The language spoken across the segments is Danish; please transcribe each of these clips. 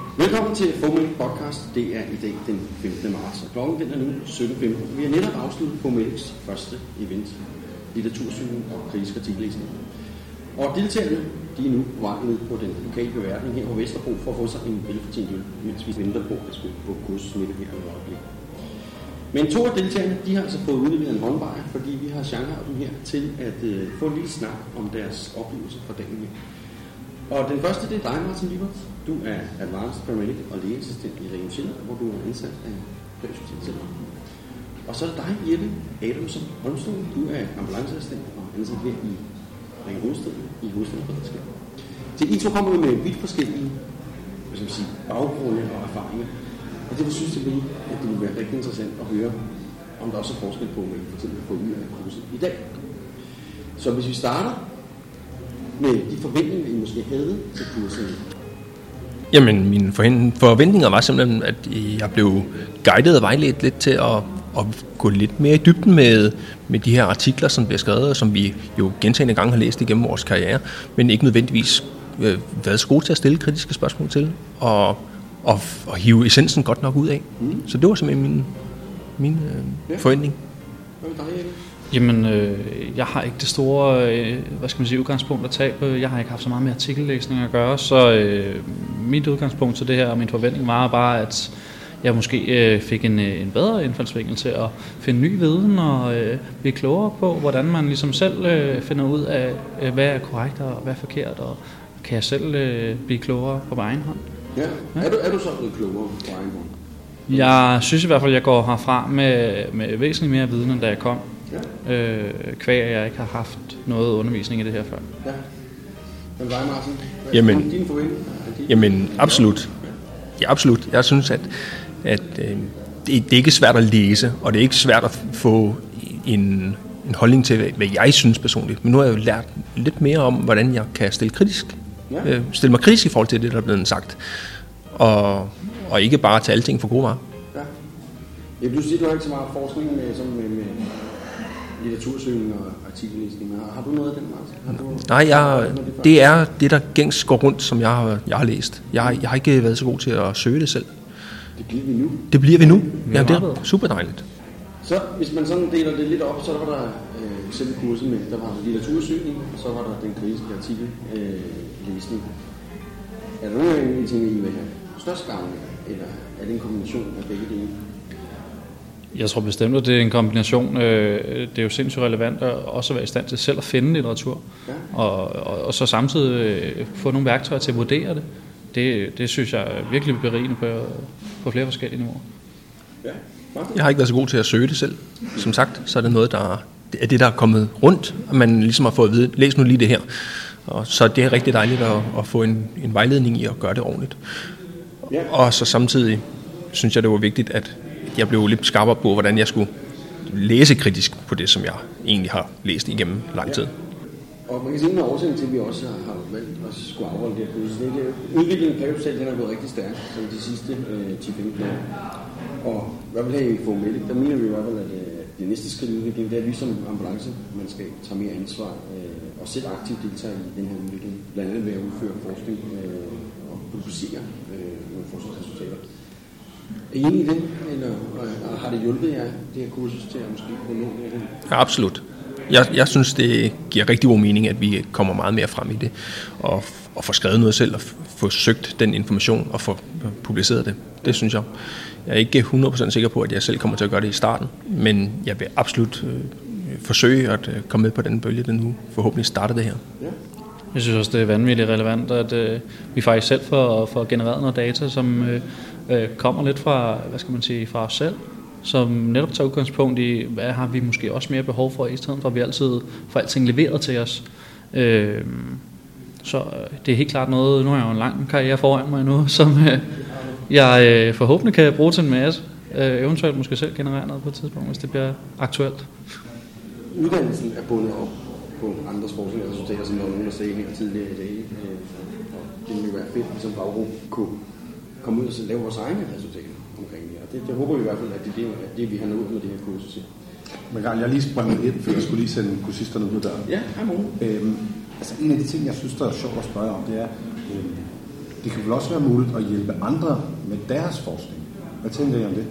Velkommen til Formel Podcast. Det er i dag den 15. marts, og klokken den er nu 17.15. Vi har netop afsluttet Formeliks første event, litteratursynet og kritisk artikellæsning. Og deltagerne de er nu på vej ned på den lokale beværtning her på Vesterbro for at få sig en velfortjent øl, mens vi venter på at skulle på kursus midt her i øjeblik. Men to af deltagerne de har altså fået udleveret en håndbejer, fordi vi har genret dem her til at øh, få en lille snak om deres oplevelse for dagen her. Og den første, det er dig, Martin Liebert. Du er Advanced Paramedic og lægeassistent i Region Sjælland, hvor du er ansat af Rigshospitalet. Og så er det dig, Jeppe Adamsen Holmstad. Du er ambulanceassistent og ansat her i Region Hovedstaden i Hovedstaden Så I to kommer med vidt forskellige hvad skal man sige, baggrunde og erfaringer. Og det synes jeg lige, at det vil være rigtig interessant at høre, om der også er forskel på, hvad I for eksempel får ud af kurset i dag. Så hvis vi starter med de forventninger, I måske havde til kurset? Jamen, mine forventninger var simpelthen, at jeg blev guidet og vejledt lidt til at, at gå lidt mere i dybden med, med de her artikler, som bliver skrevet, og som vi jo gentagende gange har læst igennem vores karriere, men ikke nødvendigvis øh, været så gode til at stille kritiske spørgsmål til, og, og, og hive essensen godt nok ud af. Mm. Så det var simpelthen min, min øh, ja. forventning. Hvad med dig, Jamen, øh, jeg har ikke det store, øh, hvad skal man sige, udgangspunkt at tage på. Jeg har ikke haft så meget med artikellæsning at gøre, så øh, mit udgangspunkt til det her, og min forventning var bare, at jeg måske øh, fik en, øh, en bedre indfaldsvinkel til at finde ny viden og øh, blive klogere på, hvordan man ligesom selv øh, finder ud af, øh, hvad er korrekt og hvad er forkert, og kan jeg selv øh, blive klogere på egen hånd. Ja, ja. Er, du, er du så blevet klogere på egen hånd? Jeg synes i hvert fald, at jeg går herfra med, med væsentligt mere viden, end da jeg kom. Ja. Øh, kvæg, at jeg ikke har haft noget undervisning i det her før. Ja. Men dig, Martin? Hvad jamen, din jamen, absolut. Ja, absolut. Jeg synes, at, at øh, det, det er ikke svært at læse, og det er ikke svært at få en, en holdning til, hvad jeg synes personligt. Men nu har jeg jo lært lidt mere om, hvordan jeg kan stille kritisk. Ja. Øh, stille mig kritisk i forhold til det, der er blevet sagt. Og, og ikke bare tage alting for gode varer. Ja. Jeg vil sige, at du har ikke så meget forskning med, som med, med litteratursøgning og artikellæsning. Har, har du noget af den, Martin? Har du, Nej, jeg, det er det, der gængs går rundt, som jeg har, jeg har læst. Jeg, jeg har ikke været så god til at søge det selv. Det bliver vi nu. Det bliver vi nu. Ja, det er super dejligt. Så hvis man sådan deler det lidt op, så var der øh, eksempel kursen med, der var litteratursøgning, og så var der den kritiske artikellæsning. Øh, er der nogle af de ting, I vil have størst gavn eller er det en kombination af begge dele? Jeg tror bestemt, at det er en kombination. Øh, det er jo sindssygt relevant at også være i stand til selv at finde litteratur, ja. og, og, og så samtidig øh, få nogle værktøjer til at vurdere det. Det, det synes jeg er virkelig berigende på, på flere forskellige niveauer. Ja. Jeg har ikke været så god til at søge det selv. Som sagt, så er det noget, der er det, der er kommet rundt, og man ligesom har fået at vide, læs nu lige det her. Og så det er rigtig dejligt at, at få en, en vejledning i at gøre det ordentligt. Ja. Og så samtidig synes jeg, det var vigtigt, at jeg blev lidt skarpere på, hvordan jeg skulle læse kritisk på det, som jeg egentlig har læst igennem lang tid. Ja. Og man kan sige, at årsagen til, at vi også har valgt at skulle afholde det her kursus, det er, udviklingen på Pavstal, den har gået rigtig stærkt som de sidste øh, 10-15 år. Og hvad vil have i formelle, der mener vi i hvert fald, at øh, det næste skridt i udviklingen, det er, at vi som ambulance, man skal tage mere ansvar øh, og selv aktivt deltage i den her udvikling. Blandt andet ved at udføre forskning øh, og publicere øh, nogle forskningsresultater. Er I enige i det, eller har det hjulpet jer, det her kursus, til at måske få nå det? Ja, absolut. Jeg, jeg synes, det giver rigtig god mening, at vi kommer meget mere frem i det, og, og får skrevet noget selv, og få søgt den information, og få publiceret det. Det synes jeg. Jeg er ikke 100% sikker på, at jeg selv kommer til at gøre det i starten, men jeg vil absolut øh, forsøge at øh, komme med på den bølge, den nu forhåbentlig starter det her. Ja. Jeg synes også, det er vanvittigt relevant, at øh, vi faktisk selv får, får genereret noget data, som øh, øh, kommer lidt fra, hvad skal man sige, fra os selv, som netop tager udgangspunkt i, hvad har vi måske også mere behov for, i stedet for at vi altid får alting leveret til os. Øhm, øh, så det er helt klart noget, nu har jeg jo en lang karriere foran mig nu, som øh, jeg øh, forhåbentlig kan bruge til en masse. Øh, eventuelt måske selv generere noget på et tidspunkt, hvis det bliver aktuelt. Uddannelsen er bundet op på andres sportslige resultater, som der var nogen, der sagde her tidligere i dag. Øh, og det ville være fedt, som baggrund kunne komme ud og lave vores egne resultater omkring det. Og det, det håber vi i hvert fald, at det er det, at det vi har nået med det her kursus. Men jeg lige sprang ind, for jeg skulle lige sende kursisterne ud der. Ja, hej morgen. Øhm, altså en af de ting, jeg synes, der er sjovt at spørge om, det er, øhm, det kan vel også være muligt at hjælpe andre med deres forskning. Hvad tænker I om det?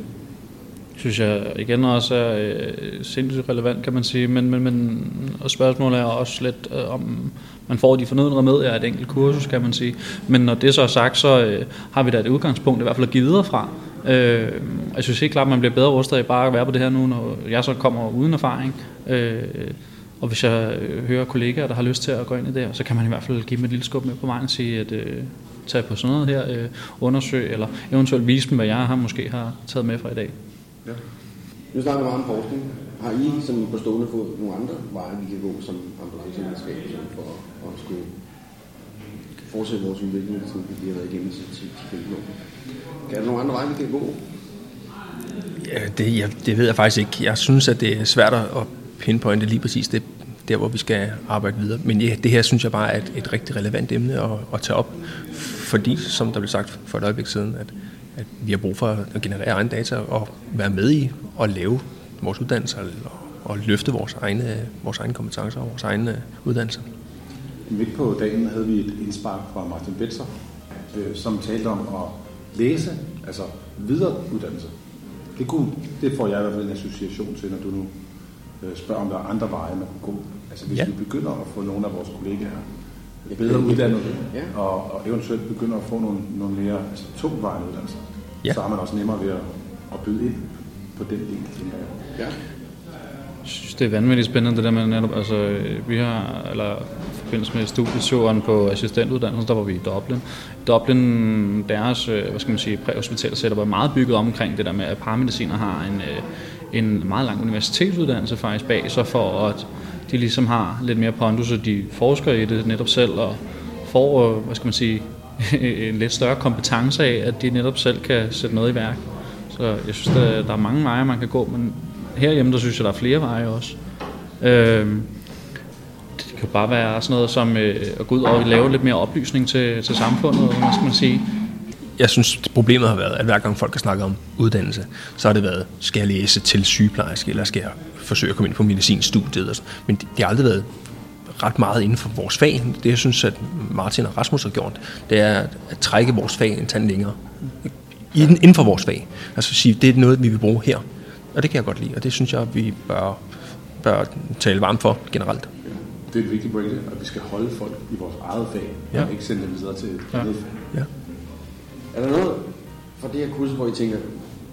Synes jeg igen også er øh, sindssygt relevant, kan man sige. Men, men, men og spørgsmålet er også lidt, øh, om man får de fornødne remedier af et enkelt kursus, kan man sige. Men når det så er sagt, så øh, har vi da et udgangspunkt i hvert fald at give videre fra. Øh, jeg synes helt klart, at man bliver bedre rustet af bare at være på det her nu, når jeg så kommer uden erfaring. Øh, og hvis jeg øh, hører kollegaer, der har lyst til at gå ind i det, så kan man i hvert fald give dem et lille skub med på vejen og sige, at øh, tage på sådan noget her, øh, undersøge, eller eventuelt vise dem, hvad jeg har måske har taget med fra i dag. Ja. Nu snakker vi meget om forskning. Har I som på stående fod nogle andre veje, vi kan gå som ambulancevidenskab for at skulle fortsætte vores udvikling, som vi har været igennem til 10-15 år? Er der nogle andre veje, vi kan gå? Ja, det, ja, det ved jeg faktisk ikke. Jeg synes, at det er svært at pinpointe lige præcis det, der, hvor vi skal arbejde videre. Men ja, det her synes jeg bare er et, et rigtig relevant emne at, at tage op, fordi, som der blev sagt for et øjeblik siden, at, at vi har brug for at generere egne data og være med i at lave vores uddannelser og, og løfte vores egne, vores egne kompetencer og vores egne uddannelser. Midt på dagen havde vi et indspark fra Martin Betzer, øh, som talte om at læse, altså videre uddannelse. Det, kunne, det får jeg i hvert fald en association til, når du nu øh, spørger, om der er andre veje, man kunne gå. Altså hvis Ja. vi begynder at få nogle af vores kollegaer bedre uddannet, Ja. og, og eventuelt begynder at få nogle, nogle mere altså, tungvejende uddannelser, Ja. så har man også nemmere ved at, at byde ind på den del, tænker jeg. Ja. Jeg synes, det er vanvittigt spændende, det der med netop, altså, vi har, eller i forbindelse med studieturen på assistentuddannelsen, der var vi i Dublin. Dublin, deres, øh, hvad skal man sige, præhospital setup var meget bygget omkring det der med, at paramediciner har en, øh, en meget lang universitetsuddannelse faktisk bag sig, for at de ligesom har lidt mere pondus, og de forsker i det netop selv, og får, øh, hvad skal man sige, en lidt større kompetence af, at de netop selv kan sætte noget i værk. Så jeg synes, der, der er mange veje, man kan gå, men herhjemme, der synes jeg, der er flere veje også. Øhm, det kan bare være sådan noget som øh, at gå ud og lave lidt mere oplysning til, til samfundet, hvad skal man sige. Jeg synes, problemet har været, at hver gang folk har snakket om uddannelse, så har det været, skal jeg læse til sygeplejerske, eller skal jeg forsøge at komme ind på medicinstudiet? Og sådan. Men det, det har aldrig været ret meget inden for vores fag. Det, jeg synes, at Martin og Rasmus har gjort, det er at trække vores fag en tand længere. Inden, inden for vores fag. Altså sige, det er noget, vi vil bruge her. Og det kan jeg godt lide, og det synes jeg, vi bør, bør tale varmt for generelt. Det er et vigtigt pointe, at vi skal holde folk i vores eget fag, Ja. og ikke sende dem videre til et Ja. andet fag. Ja. Er der noget fra det her kursus, hvor I tænker,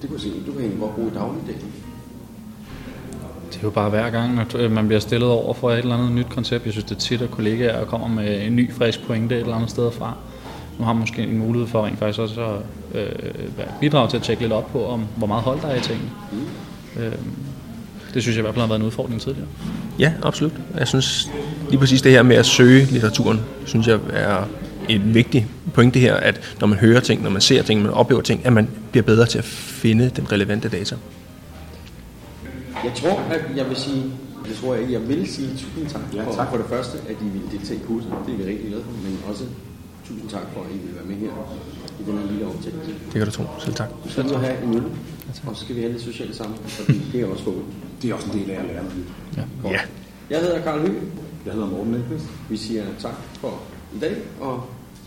det kunne du kan egentlig godt bruge i dagligdagen? Det er jo bare hver gang, at øh, man bliver stillet over for et eller andet nyt koncept. Jeg synes, det er tit, at kollegaer kommer med en ny, frisk pointe et eller andet sted fra. Nu har man måske en mulighed for rent faktisk også at øh, bidrage til at tjekke lidt op på, om hvor meget hold der er i tingene. Øh, det synes jeg i hvert fald har været en udfordring tidligere. Ja, absolut. Jeg synes lige præcis det her med at søge litteraturen, synes jeg er et vigtigt pointe her, at når man hører ting, når man ser ting, når man oplever ting, at man bliver bedre til at finde den relevante data. Jeg tror, at jeg vil sige, det tror jeg ikke, jeg vil sige tusind tak, Ja, for, tak. for det første, at I ville deltage i kurset. Det er vi rigtig glade for, men også tusind tak for, at I vil være med her i den her lille optagelse. Det kan du tro. Selv tak. Vi skal nu have en øl, og så skal vi have lidt socialt sammen, fordi det er også få. Det er også en del af at lære noget nyt. Ja. Jeg hedder Karl Høgh. Jeg hedder Morten Ekvist. Vi siger tak for i dag, og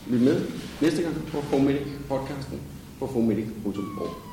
lyt med næste gang på Formedic podcasten på formedic.org.